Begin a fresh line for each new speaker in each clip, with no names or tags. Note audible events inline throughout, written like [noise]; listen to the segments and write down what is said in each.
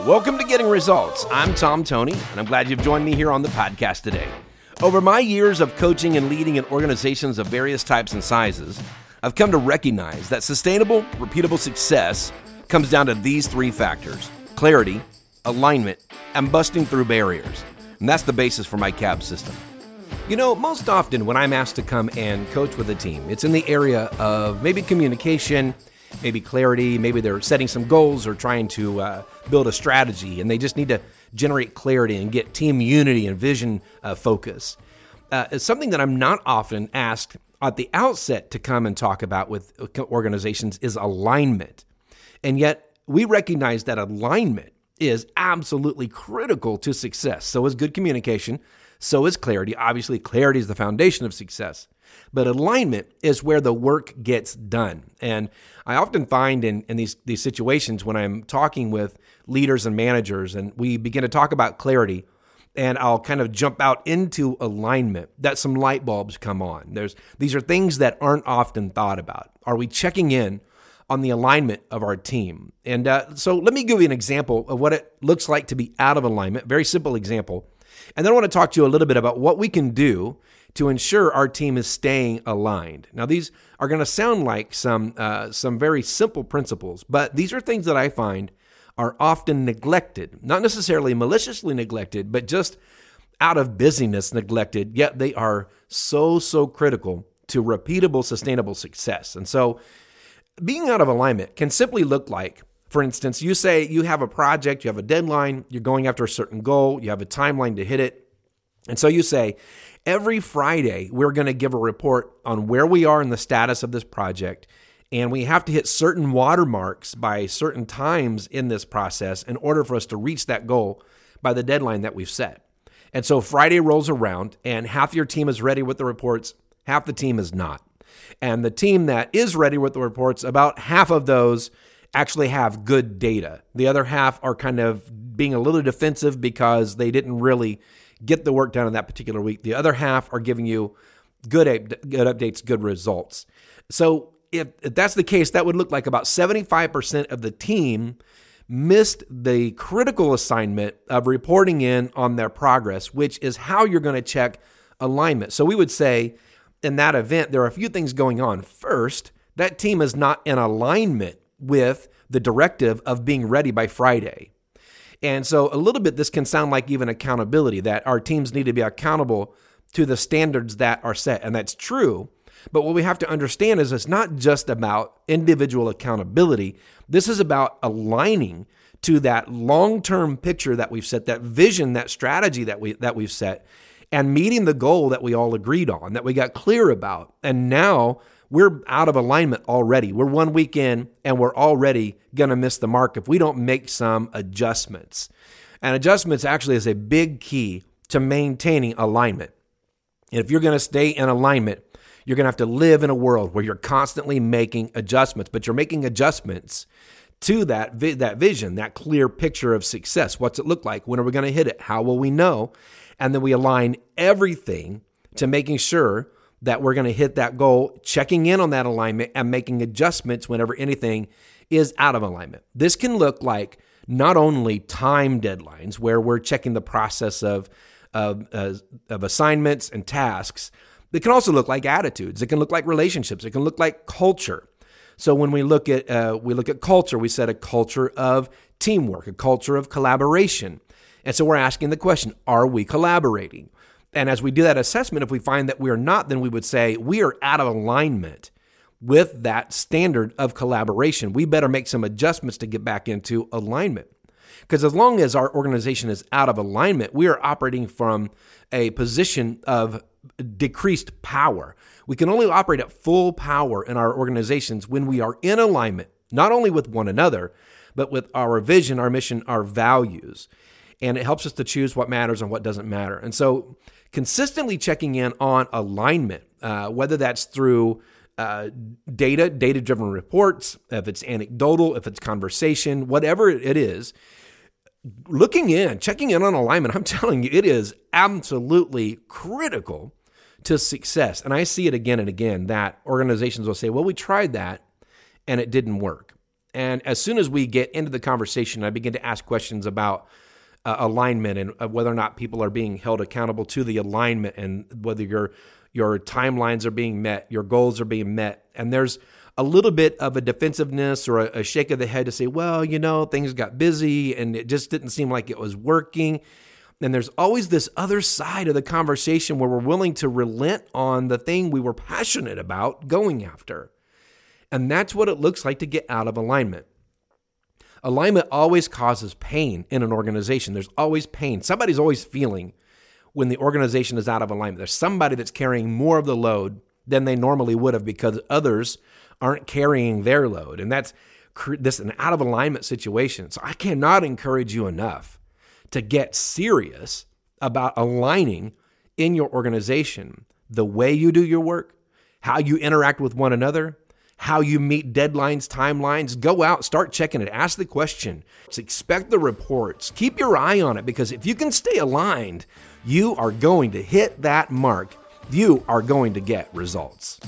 Welcome to Getting Results. I'm Tom Toney, and I'm glad you've joined me here on the podcast today. Over my years of coaching and leading in organizations of various types and sizes, I've come to recognize that sustainable, repeatable success comes down to these three factors clarity, alignment, and busting through barriers. And that's the basis for my CAB system. You know, most often when I'm asked to come and coach with a team, it's in the area of maybe communication, maybe clarity, maybe they're setting some goals or trying to uh, build a strategy, and they just need to generate clarity and get team unity and vision uh, focus. Uh, it's something that I'm not often asked at the outset to come and talk about with organizations is alignment. And yet, we recognize that alignment is absolutely critical to success. So is good communication, so is clarity. Obviously, clarity is the foundation of success. But alignment is where the work gets done. And I often find in, in these, these situations when I'm talking with leaders and managers and we begin to talk about clarity, and I'll kind of jump out into alignment that some light bulbs come on. There's these are things that aren't often thought about. Are we checking in on the alignment of our team? And uh, so let me give you an example of what it looks like to be out of alignment. Very simple example. And then I want to talk to you a little bit about what we can do to ensure our team is staying aligned. Now, these are going to sound like some uh, some very simple principles, but these are things that I find are often neglected, not necessarily maliciously neglected, but just out of busyness neglected. Yet they are so so critical to repeatable, sustainable success. And so, being out of alignment can simply look like for instance, you say you have a project, you have a deadline, you're going after a certain goal, you have a timeline to hit it. And so you say, Every Friday, we're going to give a report on where we are in the status of this project. And we have to hit certain watermarks by certain times in this process in order for us to reach that goal by the deadline that we've set. And so Friday rolls around, and half your team is ready with the reports, half the team is not. And the team that is ready with the reports, about half of those actually have good data. The other half are kind of being a little defensive because they didn't really get the work done in that particular week. The other half are giving you good, good updates, good results. So if, if that's the case, that would look like about 75% of the team missed the critical assignment of reporting in on their progress, which is how you're going to check alignment. So we would say in that event, there are a few things going on. First, that team is not in alignment with the directive of being ready by Friday. And so, a little bit, this can sound like even accountability that our teams need to be accountable to the standards that are set. And that's true. But what we have to understand is it's not just about individual accountability, this is about aligning to that long-term picture that we've set, that vision, that strategy that we that we've set, and meeting the goal that we all agreed on, that we got clear about. And now we're out of alignment already. We're one week in and we're already going to miss the mark if we don't make some adjustments. And adjustments actually is a big key to maintaining alignment. And if you're going to stay in alignment, you're going to have to live in a world where you're constantly making adjustments, but you're making adjustments to that vi- that vision, that clear picture of success. What's it look like? When are we going to hit it? How will we know? And then we align everything to making sure that we're going to hit that goal, checking in on that alignment and making adjustments whenever anything is out of alignment. This can look like not only time deadlines, where we're checking the process of, of, uh, of assignments and tasks, it can also look like attitudes. It can look like relationships. It can look like culture. So when we look at uh, we look at culture, we set a culture of teamwork, a culture of collaboration. And so we're asking the question, are we collaborating? And as we do that assessment, if we find that we are not, then we would say we are out of alignment with that standard of collaboration. We better make some adjustments to get back into alignment. Because as long as our organization is out of alignment, we are operating from a position of decreased power. We can only operate at full power in our organizations when we are in alignment, not only with one another, but with our vision, our mission, our values. And it helps us to choose what matters and what doesn't matter. And so consistently checking in on alignment, uh, whether that's through uh, data, data driven reports, if it's anecdotal, if it's conversation, whatever it is, looking in, checking in on alignment, I'm [laughs] telling you, it is absolutely critical to success. And I see it again and again that organizations will say, well, we tried that and it didn't work. And as soon as we get into the conversation, I begin to ask questions about uh, alignment and uh, whether or not people are being held accountable to the alignment and whether your your timelines are being met, your goals are being met. And there's a little bit of a defensiveness or a, a shake of the head to say, well, you know, things got busy and it just didn't seem like it was working. And there's always this other side of the conversation where we're willing to relent on the thing we were passionate about going after. And that's what it looks like to get out of alignment. Alignment always causes pain in an organization. There's always pain. Somebody's always feeling when the organization is out of alignment. There's somebody that's carrying more of the load than they normally would have because others aren't carrying their load. And that's this an out of alignment situation. So I cannot encourage you enough to get serious about aligning in your organization the way you do your work, how you interact with one another, how you meet deadlines, timelines. Go out, start checking it, ask the question, expect the reports, keep your eye on it because if you can stay aligned, you are going to hit that mark. You are going to get results.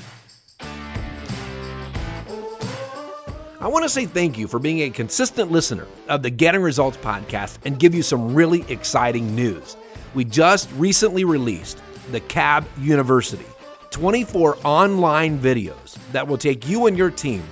I want to say thank you for being a consistent listener of the Getting Results podcast and give you some really exciting news. We just recently released the CAB University 24 online videos that will take you and your team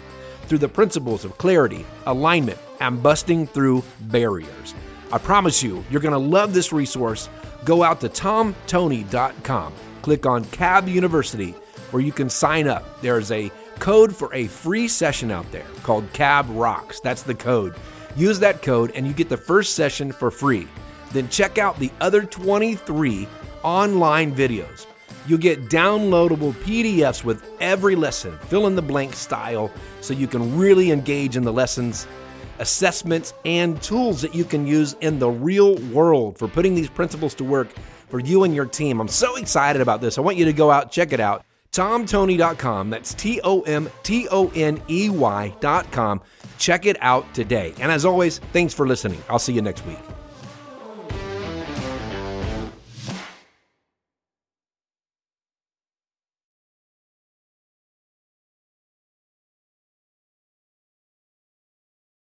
through the principles of clarity, alignment, and busting through barriers. I promise you, you're going to love this resource. Go out to tomtoney.com, click on CAB University, where you can sign up. There's a code for a free session out there called Cab Rocks. That's the code. Use that code and you get the first session for free. Then check out the other 23 online videos. You'll get downloadable PDFs with every lesson, fill in the blank style, so you can really engage in the lessons, assessments, and tools that you can use in the real world for putting these principles to work for you and your team. I'm so excited about this. I want you to go out, check it out TomToney.com. That's T O M T O N E Y.com. Check it out today. And as always, thanks for listening. I'll see you next week.